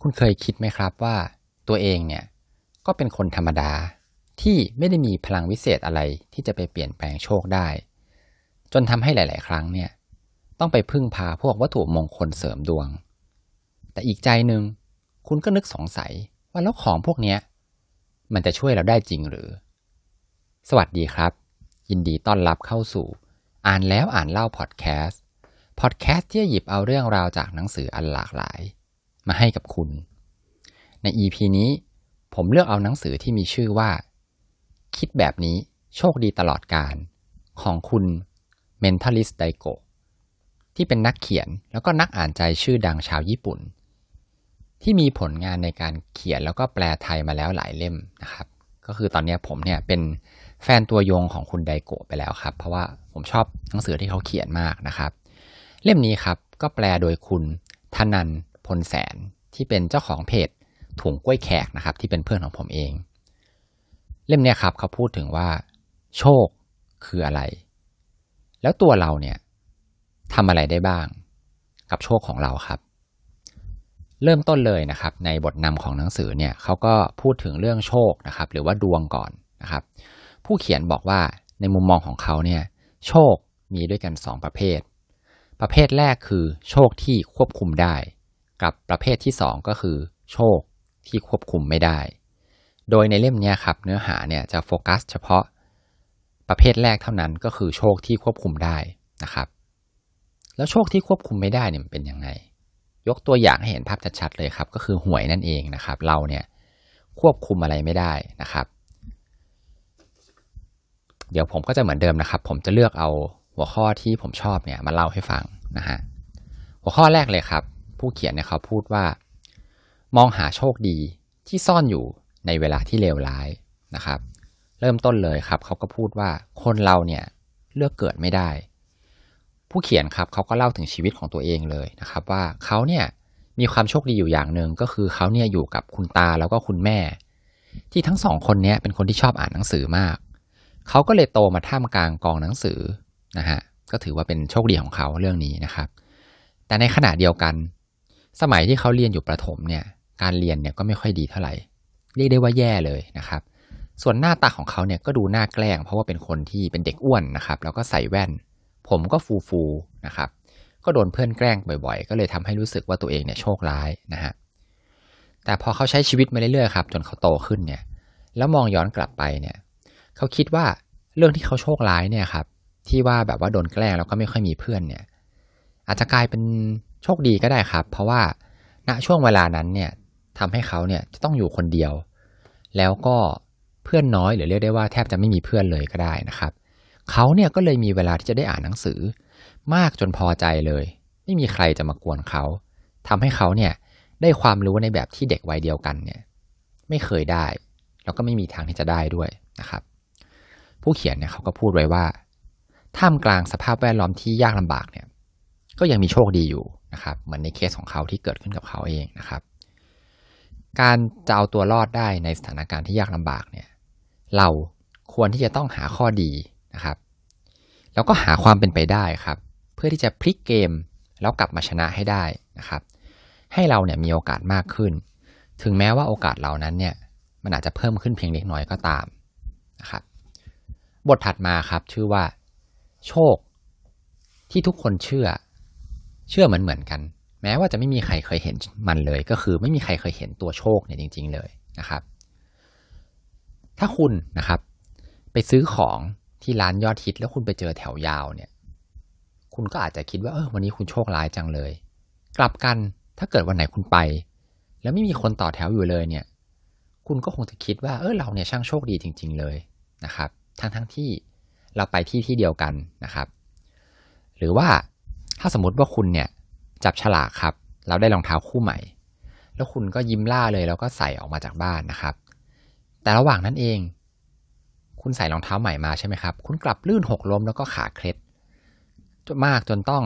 คุณเคยคิดไหมครับว่าตัวเองเนี่ยก็เป็นคนธรรมดาที่ไม่ได้มีพลังวิเศษอะไรที่จะไปเปลี่ยนแปลงโชคได้ จนทำให้หลาย ๆ ครั้งเนี่ยต้องไปพึ่งพาพวกวัตถุมงคลเสริมดวง แต่อีกใจหนึ่งคุณก็นึกสงสัยว่าแล้วของพวกเนี้ยมันจะช่วยเราได้จริงหรือ สวัสดีครับ ยินดีต้อนรับเข้าสู่ อ่านแล้วอ่านเล่าพอดแคสต์พอดแคสต์ที่หยิบเอาเรื่องราวจากหนังสืออันหลากหลาย มาให้กับคุณ ใน EP นี้ผมเลือกเอาหนังสือที่มีชื่อว่า คิดแบบนี้โชคดีตลอดการ ของคุณ Mentalist Daigo ที่เป็นนักเขียนแล้วก็นักอ่านใจชื่อดังชาวญี่ปุ่น ที่มีผลงานในการเขียนแล้วก็แปลไทยมาแล้วหลายเล่มนะครับ ก็คือตอนนี้ผมเนี่ยเป็นแฟนตัวยงของคุณไดโกะไปแล้วครับ เพราะว่าผมชอบหนังสือที่เขาเขียนมากนะครับ เล่มนี้ครับก็แปลโดยคุณธนัน พลแสนที่เป็นเจ้าของเพจถุงกล้วยแขกนะครับที่เป็นเพื่อนของผมเอง เล่มนี้ครับเขาพูดถึงว่า โชคคืออะไร แล้วตัวเราเนี่ยทำอะไรได้บ้าง กับโชคของเราครับ เริ่มต้นเลยนะครับ ในบทนำของหนังสือเนี่ยเขาก็พูดถึงเรื่องโชคนะครับ หรือว่าดวงก่อนนะครับ ผู้เขียนบอกว่าในมุมมองของเขาเนี่ยโชคมีด้วยกันสองประเภท ประเภทแรกคือโชคที่ควบคุมได้ กับประเภทที่สองก็คือ โชคที่ควบคุมไม่ได้ โดยในเล่มนี้ครับเนื้อหาเนี่ยจะโฟกัสเฉพาะประเภทแรกเท่านั้นก็คือโชคที่ควบคุมได้นะครับ แล้วโชคที่ควบคุมไม่ได้เนี่ยมันเป็นยังไง ยกตัวอย่างให้เห็นภาพชัดๆเลยครับ ก็คือหวยนั่นเองนะครับ เราเนี่ยควบคุมอะไรไม่ได้นะครับ เดี๋ยวผมก็จะเหมือนเดิมนะครับ ผมจะเลือกเอาหัวข้อที่ผมชอบเนี่ยมาเล่าให้ฟังนะฮะหัวข้อแรกเลยครับ ผู้เขียนเนี่ยเขาพูดว่า มองหาโชคดีที่ซ่อนอยู่ในเวลาที่เลวร้ายนะครับ เริ่มต้นเลยครับ เขาก็พูดว่าคนเราเนี่ยเลือกเกิดไม่ได้ ผู้เขียนครับเขาก็เล่าถึงชีวิตของตัวเองเลยนะครับ ว่าเขาเนี่ยมีความโชคดีอยู่อย่างหนึ่งก็คือเขาเนี่ยอยู่กับคุณตาแล้วก็คุณแม่ ที่ทั้งสองคนเนี้เป็นคนที่ชอบอ่านหนังสือมาก เขาก็เลยโตมาท่ามกลางกองหนังสือนะฮะก็ถือว่าเป็นโชคดีของเขาเรื่องนี้นะครับ แต่ในขณะเดียวกัน สมัยที่เขาเรียนอยู่ประถมเนี่ย การเรียนเนี่ยก็ไม่ค่อยดีเท่าไหร่ เรียกได้ว่าแย่เลยนะครับ ส่วนหน้าตาของเขาเนี่ยก็ดูน้าแกล้ง เพราะว่าเป็นคนที่เป็นเด็กอ้วนนะครับ แล้วก็ใส่แว่น ผมก็ฟูฟูนะครับ ก็โดนเพื่อนแกล้งบ่อยๆ ก็เลยทำให้รู้สึกว่าตัวเองเนี่ยโชคร้ายนะฮะ แต่พอเขาใช้ชีวิตมาเรื่อยๆครับ จนเขาโตขึ้นเนี่ย แล้วมองย้อนกลับไปเนี่ย เขาคิดว่าเรื่องที่เขาโชคร้ายเนี่ยครับ ที่ว่าแบบว่าโดนแกล้งแล้วก็ไม่ค่อยมีเพื่อนเนี่ย อาจจะกลายเป็น โชคดีก็ได้ครับ เพราะว่าณช่วงเวลานั้นเนี่ยทำให้เขาเนี่ยจะต้องอยู่คนเดียว แล้วก็เพื่อนน้อยหรือเรียกได้ว่าแทบจะไม่มีเพื่อนเลยก็ได้นะครับ เขาเนี่ยก็เลยมีเวลาที่จะได้อ่านหนังสือ มากจนพอใจเลย ไม่มีใครจะมากวนเขาทำให้เขาเนี่ยได้ความรู้ในแบบที่เด็กวัยเดียวกันเนี่ยไม่เคยได้ แล้วก็ไม่มีทางที่จะได้ด้วยนะครับ ผู้เขียนเนี่ยเขาก็พูดไว้ว่าท่ามกลางสภาพแวดล้อมที่ยากลำบากเนี่ย ก็ยังมีโชคดีอยู่ นะครับเหมือนในเคสของเขาที่เกิดขึ้นกับเขาเองนะครับ การจะเอาตัวรอดได้ในสถานการณ์ที่ยากลำบากเนี่ยเราควรที่จะต้องหาข้อดีนะครับ แล้วก็หาความเป็นไปได้ครับ เพื่อที่จะพลิกเกมแล้วกลับมาชนะให้ได้นะครับ ให้เราเนี่ยมีโอกาสมากขึ้น ถึงแม้ว่าโอกาสเหล่านั้นเนี่ยมันอาจจะเพิ่มขึ้นเพียงเล็กน้อยก็ตามนะครับ บทถัดมาครับชื่อว่า โชค ที่ทุกคนเชื่อ เชื่อเหมือนเหมือนกัน แม้ว่าจะไม่มีใครเคยเห็นมันเลย ก็คือไม่มีใครเคยเห็นตัวโชคเนี่ยจริง ๆ เลยนะครับ ถ้าคุณนะครับ ไปซื้อของที่ร้านยอดฮิตแล้วคุณไปเจอแถวยาวเนี่ย คุณก็อาจจะคิดว่าเออวันนี้คุณโชคร้ายจังเลย กลับกันถ้าเกิดวันไหนคุณไป แล้วไม่มีคนต่อแถวอยู่เลยเนี่ย คุณก็คงจะคิดว่าเออเราเนี่ยช่างโชคดีจริง ๆ เลยนะครับ ทั้งทั้งที่เราไปที่ที่เดียวกันนะครับ หรือว่า ถ้าสมมติว่าคุณเนี่ยจับฉลากครับแล้วได้รองเท้าคู่ใหม่ แล้วคุณก็ยิ้มล่าเลยแล้วก็ใส่ออกมาจากบ้านนะครับ แต่ระหว่างนั้นเอง คุณใส่รองเท้าใหม่มาใช่ไหมครับ คุณกลับลื่นหกล้มแล้วก็ขาเคล็ดมากจนต้อง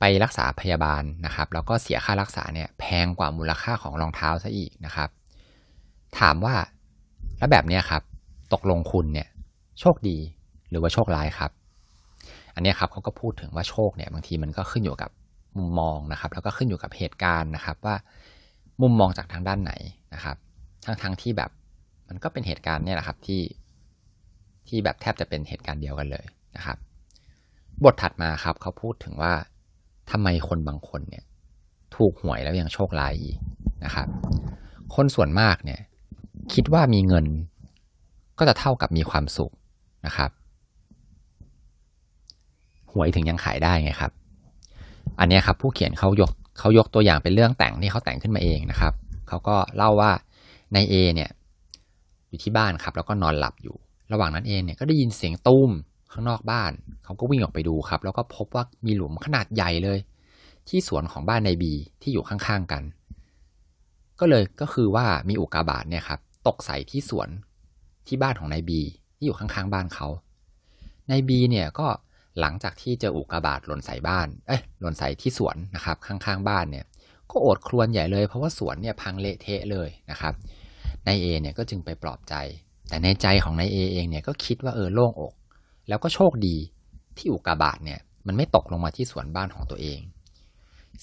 ไปรักษาพยาบาลนะครับ แล้วก็เสียค่ารักษาเนี่ยแพงกว่ามูลค่าของรองเท้าซะอีกนะครับ ถามว่าแล้วแบบเนี้ยครับ ตกลงคุณเนี่ยโชคดีหรือว่าโชคร้ายครับ อันนี้ครับเขาก็พูดถึงว่าโชคเนี่ยบางทีมันก็ขึ้นอยู่กับมุมมองนะครับ แล้วก็ขึ้นอยู่กับเหตุการณ์นะครับว่ามุมมองจากทางด้านไหนนะครับทั้งทั้งที่แบบมันก็เป็นเหตุการณ์เนี่ยแหละครับที่ที่แบบแทบจะเป็นเหตุการณ์เดียวกันเลยนะครับ บทถัดมาครับเขาพูดถึงว่าทำไมคนบางคนเนี่ยถูกหวยแล้วยังโชคร้ายอีกนะครับ คนส่วนมากเนี่ยคิดว่ามีเงินก็จะเท่ากับมีความสุขนะครับ หวยถึงยังขายได้ไงครับ อันนี้ครับผู้เขียนเขายกเขายกตัวอย่างเป็นเรื่องแต่งที่เขาแต่งขึ้นมาเองนะครับเขาก็เล่าว่าในเอเนี่ยอยู่ที่บ้านครับ แล้วก็นอนหลับอยู่ ระหว่างนั้นเองเนี่ยก็ได้ยินเสียงตุ้มข้างนอกบ้าน เขาก็วิ่งออกไปดูครับ แล้วก็พบว่ามีหลุมขนาดใหญ่เลย ที่สวนของบ้านในบีที่อยู่ข้างๆกัน ก็เลยก็คือว่ามีอุกาบาตเนี่ยครับตกใส่ที่สวนที่บ้านของนายบีที่อยู่ข้างๆบ้านเขานายบีเนี่ยก็ หลังจากที่เจออุกกาบาตหล่นใส่บ้าน เอ้ย หล่นใส่ที่สวนนะครับ ข้างๆบ้านเนี่ย ก็โอดครวญใหญ่เลย เพราะว่าสวนเนี่ยพังเละเทะเลยนะครับ นายเอเนี่ยก็จึงไปปลอบใจ แต่ในใจของนายเอเองเนี่ยก็คิดว่าเออโล่งอก แล้วก็โชคดีที่อุกกาบาตเนี่ยมันไม่ตกลงมาที่สวนบ้านของตัวเอง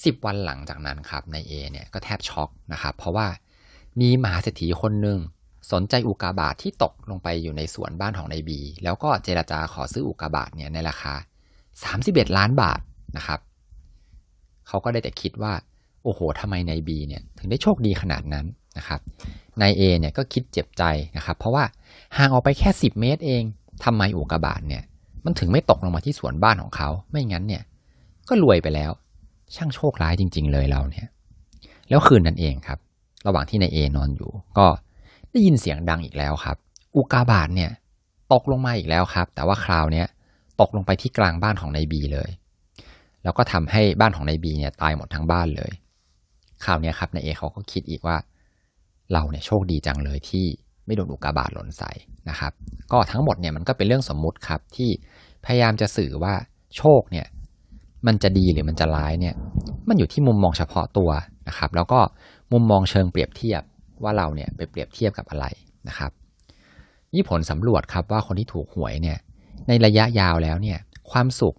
สิบวันหลังจากนั้นครับนายเอเนี่ยก็แทบช็อกนะครับ เพราะว่ามีมหาเศรษฐีคนหนึ่ง สนใจอุกาบาตทที่ตกลงไปอยู่ในสวนบ้านของนายบี แล้วก็เจราจาขอซื้ออุกาบาตเนี่ยในราคา 31 ล้านบาทนะครับ เขาก็ได้แต่คิดว่า โอ้โหทำไมนายบีเนี่ยถึงได้โชคดีขนาดนั้นนะครับนายเอเนี่ยก็คิดเจ็บใจนะครับ เพราะว่าห่างออกไปแค่ 10 เมตรเองทำไมอุกาบาตเนี่ยมันถึงไม่ตกลงมาที่สวนบ้านของเขา ไม่งั้นเนี่ย ก็รวยไปแล้ว ช่างโชคร้ายจริง ๆ เลยเราเนี่ย แล้วคืนนั้นเองครับ ระหว่างที่นายเอนอนอยู่ ก็ ได้ยินเสียงดังอีกแล้วครับ อุกาบาตเนี่ยตกลงมาอีกแล้วครับ แต่ว่าคราวนี้ตกลงไปที่กลางบ้านของนายบีเลย แล้วก็ทำให้บ้านของนายบีเนี่ยตายหมดทั้งบ้านเลย คราวนี้ครับนายเอเขาก็คิดอีกว่า เราเนี่ยโชคดีจังเลยที่ไม่โดนอุกาบาตหล่นใส่นะครับ ก็ทั้งหมดเนี่ยมันก็เป็นเรื่องสมมุติครับที่พยายามจะสื่อว่าโชคเนี่ยมันจะดีหรือมันจะร้ายเนี่ย มันอยู่ที่มุมมองเฉพาะตัวนะครับ แล้วก็มุมมองเชิงเปรียบเทียบ ว่าเราเนี่ยไปเปรียบเทียบกับอะไรนะครับยี่ผลสำรวจครับว่าคนที่ถูกหวยเนี่ยในระยะยาวแล้วเนี่ยความสุข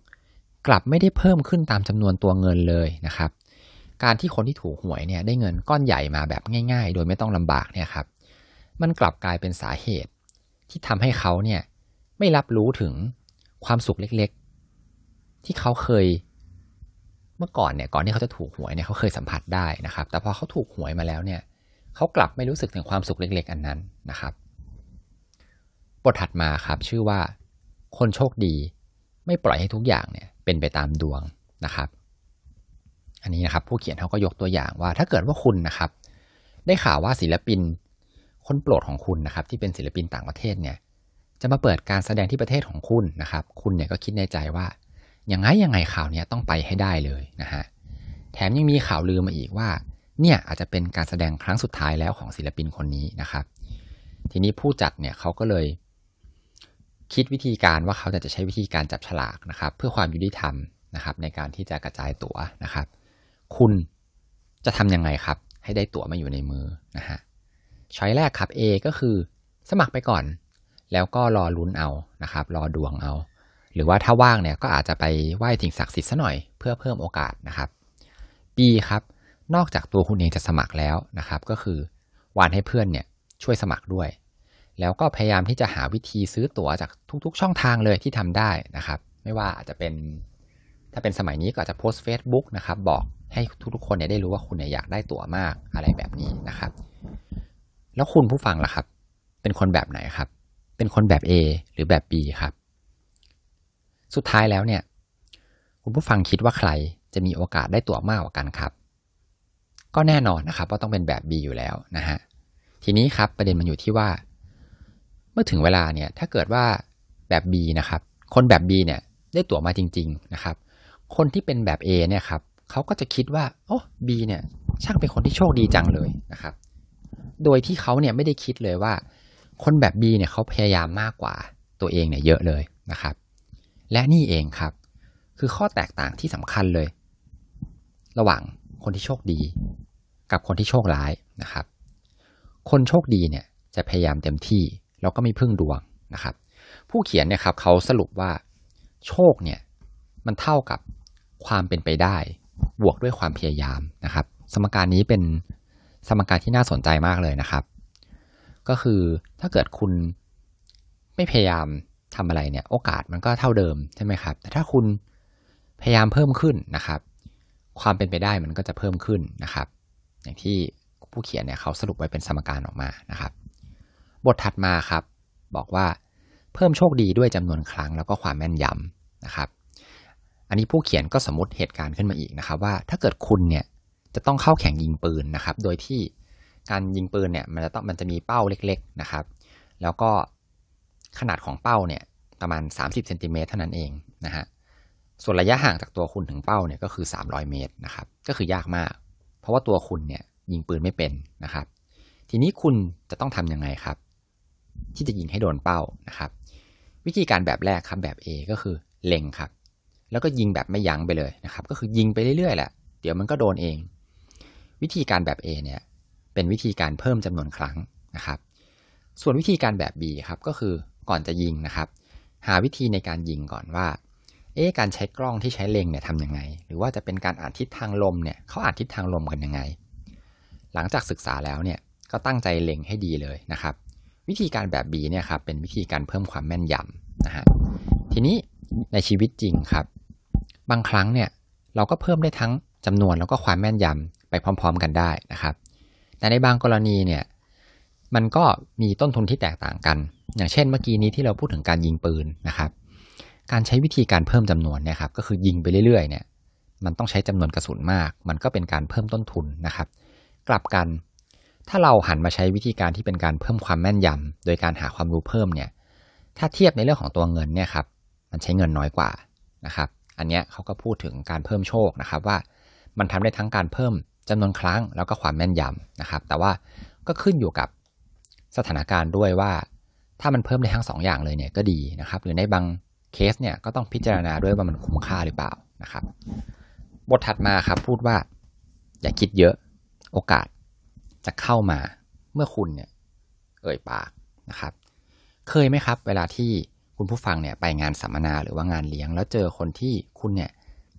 กลับไม่ได้เพิ่มขึ้นตามจำนวนตัวเงินเลยนะครับ การที่คนที่ถูกหวยเนี่ยได้เงินก้อนใหญ่มาแบบง่าย ๆ โดยไม่ต้องลำบากเนี่ยครับมันกลับกลายเป็นสาเหตุ ที่ทำให้เขาเนี่ยไม่รับรู้ถึงความสุขเล็กๆ ที่เขาเคยเมื่อก่อนเนี่ยก่อนที่เขาจะถูกหวยเนี่ยเขาเคยสัมผัสได้นะครับ แต่พอเขาถูกหวยมาแล้วเนี่ย เขากลับไม่รู้สึกถึงความสุขเล็ก ๆ อันนั้นนะครับ บทถัดมาครับชื่อว่า คนโชคดีไม่ปล่อยให้ทุกอย่างเนี่ยเป็นไปตามดวงนะครับ อันนี้นะครับผู้เขียนเขาก็ยกตัวอย่างว่า ถ้าเกิดว่าคุณนะครับ ได้ข่าวว่าศิลปิน คนโปรดของคุณนะครับ ที่เป็นศิลปินต่างประเทศเนี่ย จะมาเปิดการแสดงที่ประเทศของคุณนะครับ คุณเนี่ยก็คิดในใจว่ายังไงยังไงข่าวนี้ต้องไปให้ได้เลยนะฮะแถมยังมีข่าวลือมาอีกว่า เนี่ยอาจจะเป็นการแสดงครั้งสุดท้ายแล้วของศิลปินคนนี้นะครับ ทีนี้ผู้จัดเนี่ยเขาก็เลยคิดวิธีการว่าเขาจะใช้วิธีการจับฉลากนะครับ เพื่อความยุติธรรมนะครับ ในการที่จะกระจายตั๋วนะครับ คุณจะทํำยังไงครับ ให้ได้ตั๋วมาอยู่ในมือนะฮะช้อยแรกครับ A ก็คือสมัครไปก่อน แล้วก็รอลุ้นเอานะครับ รอดวงเอา หรือว่าถ้าว่างเนี่ยก็อาจจะไปไหว้สิ่งศักดิ์สิทธิ์ซะหน่อยเพื่อเพิ่มโอกาสนะครับ B ครับ นอกจากตัวคุณเองจะสมัครแล้วนะครับ ก็คือวานให้เพื่อนเนี่ยช่วยสมัครด้วย แล้วก็พยายามที่จะหาวิธีซื้อตั๋วจากทุก ๆ ช่องทางเลยที่ทำได้นะครับ ไม่ว่าอาจจะเป็น ถ้าเป็นสมัยนี้ก็อาจจะโพสต์ Facebook นะครับ บอกให้ทุกๆคนเนี่ยได้รู้ว่าคุณเนี่ยอยากได้ตั๋วมากอะไรแบบนี้นะครับ แล้วคุณผู้ฟังล่ะครับ เป็นคนแบบไหนครับ เป็นคนแบบ A หรือแบบ B ครับ สุดท้ายแล้วเนี่ย คุณผู้ฟังคิดว่าใครจะมีโอกาสได้ตั๋วมากกว่ากันครับ ก็แน่นอนนะครับว่าต้องเป็นแบบ B อยู่แล้วนะฮะทีนี้ครับประเด็นมันอยู่ที่ว่า เมื่อถึงเวลาเนี่ยถ้าเกิดว่าแบบ B นะครับ คนแบบ B เนี่ยได้ตั๋วมาจริง ๆนะครับ คนที่เป็นแบบ A เนี่ยครับเขาก็จะคิดว่าโอ้ B เนี่ยช่างเป็นคนที่โชคดีจังเลยนะครับ โดยที่เขาเนี่ยไม่ได้คิดเลยว่า คนแบบ B เนี่ยเขาพยายามมากกว่าตัวเองเนี่ยเยอะเลยนะครับ และนี่เองครับ คือข้อแตกต่างที่สำคัญเลย ระหว่าง คนที่โชคดี กับคนที่โชคร้ายนะครับ คนโชคดีเนี่ยจะพยายามเต็มที่แล้วก็ไม่พึ่งดวงนะครับ ผู้เขียนเนี่ยครับเขาสรุปว่าโชคเนี่ยมันเท่ากับความเป็นไปได้ บวกด้วยความพยายามนะครับ สมการนี้เป็นสมการที่น่าสนใจมากเลยนะครับ ก็คือถ้าเกิดคุณไม่พยายามทำอะไรเนี่ย โอกาสมันก็เท่าเดิมใช่ไหมครับ แต่ถ้าคุณพยายามเพิ่มขึ้นนะครับ ความเป็นไปได้มันก็จะเพิ่มขึ้นนะครับ อย่างที่ผู้เขียนเนี่ยเขาสรุปไว้เป็นสมการออกมานะครับ บทถัดมาครับ บอกว่าเพิ่มโชคดีด้วยจำนวนครั้งแล้วก็ความแม่นยำนะครับ อันนี้ผู้เขียนก็สมมติเหตุการณ์ขึ้นมาอีกนะครับ ว่าถ้าเกิดคุณเนี่ยจะต้องเข้าแข่งยิงปืนนะครับ โดยที่การยิงปืนเนี่ยมันจะต้องมันจะมีเป้าเล็ก ๆนะครับ แล้วก็ขนาดของเป้าเนี่ยประมาณ 30เซนติเมตรเท่านั้นเองนะฮะ ส่วนระยะห่างจากตัวคุณถึงเป้าเนี่ยก็คือ 300 เมตรนะครับ ก็คือยากมาก เพราะว่าตัวคุณเนี่ยยิงปืนไม่เป็นนะครับ ทีนี้คุณจะต้องทำยังไงครับ ที่จะยิงให้โดนเป้านะครับ วิธีการแบบแรกครับแบบ A ก็คือเล็งครับ แล้วก็ยิงแบบไม่ยั้งไปเลยนะครับ ก็คือยิงไปเรื่อยๆแหละ เดี๋ยวมันก็โดนเอง วิธีการแบบ A เนี่ยเป็นวิธีการเพิ่มจำนวนครั้งนะครับ ส่วนวิธีการแบบ B ครับก็คือก่อนจะยิงนะครับ หาวิธีในการยิงก่อนว่า เอ๊ะการใช้กล้องที่ใช้เลงเนี่ยทำยังไง หรือว่าจะเป็นการอ่านทิศทางลมเนี่ยเขาอ่านทิศทางลมกันยังไง หลังจากศึกษาแล้วเนี่ยก็ตั้งใจเล็งให้ดีเลยนะครับ วิธีการแบบ B เนี่ยครับเป็นวิธีการเพิ่มความแม่นยำนะฮะทีนี้ในชีวิตจริงครับ บางครั้งเนี่ยเราก็เพิ่มได้ทั้งจำนวนแล้วก็ความแม่นยำไปพร้อม ๆ กันได้นะครับ แต่ในบางกรณีเนี่ยมันก็มีต้นทุนที่แตกต่างกัน อย่างเช่นเมื่อกี้นี้ที่เราพูดถึงการยิงปืนนะครับ การใช้วิธีการเพิ่มจำนวนเนี่ยครับก็คือยิงไปเรื่อยๆเนี่ยมันต้องใช้จำนวนกระสุนมาก มันก็เป็นการเพิ่มต้นทุนนะครับ กลับกัน ถ้าเราหันมาใช้วิธีการที่เป็นการเพิ่มความแม่นยำโดยการหาความรู้เพิ่มเนี่ยถ้าเทียบในเรื่องของตัวเงินเนี่ยครับมันใช้เงินน้อยกว่านะครับ อันเนี้ยเขาก็พูดถึงการเพิ่มโชคนะครับว่ามันทำได้ทั้งการเพิ่มจำนวนครั้งแล้วก็ความแม่นยำนะครับ แต่ว่าก็ขึ้นอยู่กับสถานการณ์ด้วยว่า ถ้ามันเพิ่มได้ทั้ง2ออย่างเลยเนี่ยก็ดีนะครับ หรือในบาง เคสเนี่ยก็ต้องพิจารณาด้วยว่ามันคุ้มค่าหรือเปล่านะครับ บทถัดมาครับพูดว่า อย่าคิดเยอะโอกาสจะเข้ามาเมื่อคุณเนี่ยเอ่ยปากนะครับ เคยไหมครับ เวลาที่คุณผู้ฟังเนี่ยไปงานสัมมนาหรือว่างานเลี้ยง แล้วเจอคนที่คุณเนี่ย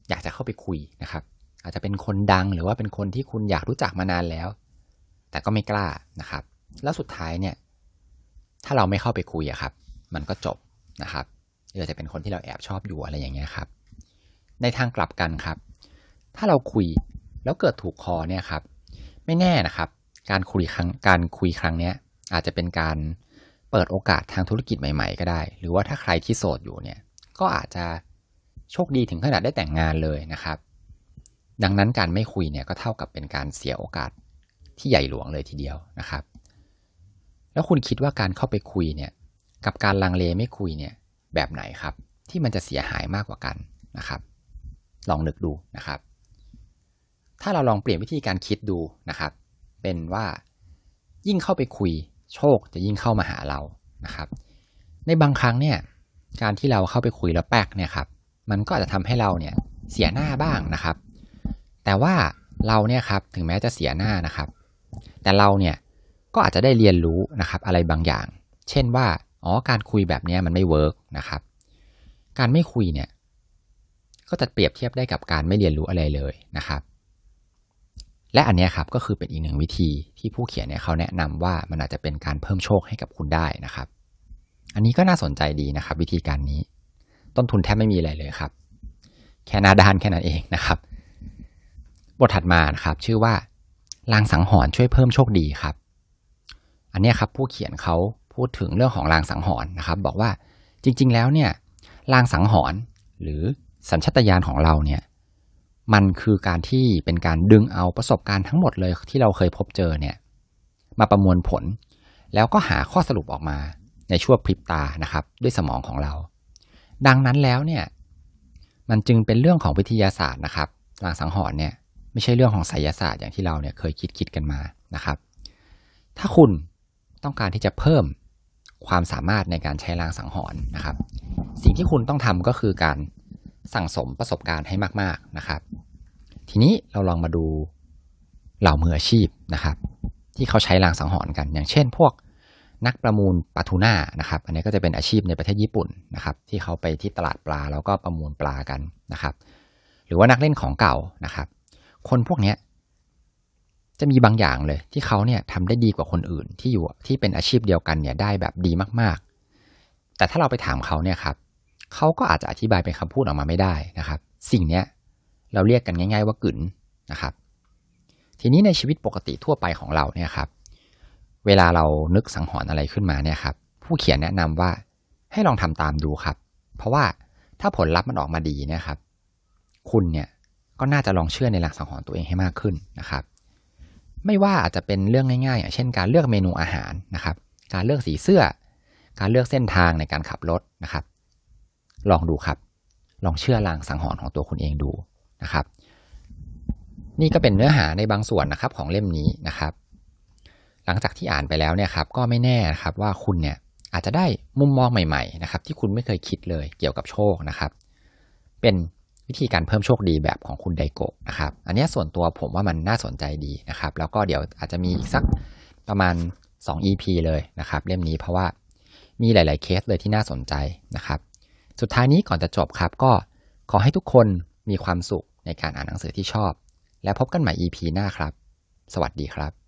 อยากจะเข้าไปคุยนะครับ อาจจะเป็นคนดังหรือว่าเป็นคนที่คุณอยากรู้จักมานานแล้ว แต่ก็ไม่กล้านะครับ แล้วสุดท้ายเนี่ย ถ้าเราไม่เข้าไปคุยอะครับ มันก็จบนะครับ หรือจะเป็นคนที่เราแอบชอบอยู่อะไรอย่างเงี้ยครับ ในทางกลับกันครับ ถ้าเราคุยแล้วเกิดถูกคอเนี่ยครับ ไม่แน่นะครับ การคุยครั้งการคุยครั้งเนี้ยอาจจะเป็นการเปิดโอกาสทางธุรกิจใหม่ ๆ ก็ได้ หรือว่าถ้าใครที่โสดอยู่เนี่ย ก็อาจจะโชคดีถึงขนาดได้แต่งงานเลยนะครับ ดังนั้นการไม่คุยเนี่ยก็เท่ากับเป็นการเสียโอกาสที่ใหญ่หลวงเลยทีเดียวนะครับ แล้วคุณคิดว่าการเข้าไปคุยเนี่ย กับการลังเลไม่คุยเนี่ย แบบไหนครับ ที่มันจะเสียหายมากกว่ากันนะครับ ลองนึกดูนะครับ ถ้าเราลองเปลี่ยนวิธีการคิดดูนะครับ เป็นว่ายิ่งเข้าไปคุยโชคจะยิ่งเข้ามาหาเรานะครับ ในบางครั้งเนี่ยการที่เราเข้าไปคุยแล้วแป๊กเนี่ยครับ มันก็อาจจะทำให้เราเนี่ยเสียหน้าบ้างนะครับ แต่ว่าเราเนี่ยครับถึงแม้จะเสียหน้านะครับ แต่เราเนี่ยก็อาจจะได้เรียนรู้นะครับอะไรบางอย่าง เช่นว่า อ๋อการคุยแบบนี้มันไม่เวิร์กนะครับ การไม่คุยเนี่ย ก็จะเปรียบเทียบได้กับการไม่เรียนรู้อะไรเลยนะครับ และอันนี้ครับก็คือเป็นอีกหนึ่งวิธีที่ผู้เขียนเนี่ยเขาแนะนำว่ามันอาจจะเป็นการเพิ่มโชคให้กับคุณได้นะครับ อันนี้ก็น่าสนใจดีนะครับ วิธีการนี้ ต้นทุนแทบไม่มีอะไรเลยครับ แค่นาดานแค่นั้นเองนะครับ บทถัดมานะครับ ชื่อว่าลางสังหรณ์ช่วยเพิ่มโชคดีครับ อันนี้ครับผู้เขียนเขา พูดถึงเรื่องของลางสังหรณ์นะครับ บอกว่าจริง ๆ แล้วเนี่ยลางสังหรณ์หรือสัญชตาตญาณของเราเนี่ยมันคือการที่เป็นการดึงเอาประสบการณ์ทั้งหมดเลยที่เราเคยพบเจอเนี่ยมาประมวลผล แล้วก็หาข้อสรุปออกมาในช่วงพริบตานะครับ ด้วยสมองของเรา ดังนั้นแล้วเนี่ยมันจึงเป็นเรื่องของวิทยาศาสตร์นะครับลางสังหรณ์เนี่ยไม่ใช่เรื่องของไสยศาสตร์อย่างที่เราเนี่ยเคยคิดคิดกันมานะครับ ถ้าคุณต้องการที่จะเพิ่ม ความสามารถในการใช้ลางสังหรณ์นะครับ สิ่งที่คุณต้องทำก็คือการสั่งสมประสบการณ์ให้มากๆนะครับ ทีนี้เราลองมาดูเหล่ามืออาชีพนะครับ ที่เขาใช้ลางสังหรณ์กัน อย่างเช่น พวกนักประมูลปลาทูน่านะครับ อันนี้ก็จะเป็นอาชีพในประเทศญี่ปุ่นนะครับ ที่เขาไปที่ตลาดปลาแล้วก็ประมูลปลากันนะครับ หรือว่านักเล่นของเก่านะครับ คนพวกนี้ จะมีบางอย่างเลย ที่เขาเนี่ยทำได้ดีกว่าคนอื่นที่อยู่ที่เป็นอาชีพเดียวกันเนี่ยได้แบบดีมากๆ แต่ถ้าเราไปถามเขาเนี่ยครับเขาก็อาจจะอธิบายเป็นคำพูดออกมาไม่ได้นะครับ สิ่งเนี้ยเราเรียกกันง่าย ๆ ว่ากึ๋นนะครับ ทีนี้ในชีวิตปกติทั่วไปของเราเนี่ยครับ เวลาเรานึกสังหรณ์อะไรขึ้นมาเนี่ยครับ ผู้เขียนแนะนำว่าให้ลองทำตามดูครับ เพราะว่าถ้าผลลัพธ์มันออกมาดีนี่ยครับ คุณเนี่ยก็น่าจะลองเชื่อในหลักสังหรณ์ตัวเองให้มากขึ้นนะครับ ไม่ว่าอาจจะเป็นเรื่องง่ายๆอย่างเช่นการเลือกเมนูอาหารนะครับ การเลือกสีเสื้อ การเลือกเส้นทางในการขับรถนะครับ ลองดูครับ ลองเชื่อลางสังหรณ์ของตัวคุณเองดูนะครับ นี่ก็เป็นเนื้อหาในบางส่วนนะครับของเล่มนี้นะครับ หลังจากที่อ่านไปแล้วเนี่ยครับ ก็ไม่แน่นะครับว่าคุณเนี่ยอาจจะได้มุมมองใหม่ ๆ นะครับ ที่คุณไม่เคยคิดเลยเกี่ยวกับโชคนะครับ เป็น วิธีการเพิ่มโชคดีแบบของคุณไดโกะนะครับ อันนี้ส่วนตัวผมว่ามันน่าสนใจดีนะครับ แล้วก็เดี๋ยวอาจจะมีอีกสักประมาณ 2 EP เลยนะครับ เล่มนี้เพราะว่ามีหลาย ๆ เคสเลยที่น่าสนใจนะครับ สุดท้ายนี้ก่อนจะจบครับ ก็ขอให้ทุกคนมีความสุขในการอ่านหนังสือที่ชอบ และพบกันใหม่ EP หน้าครับ สวัสดีครับ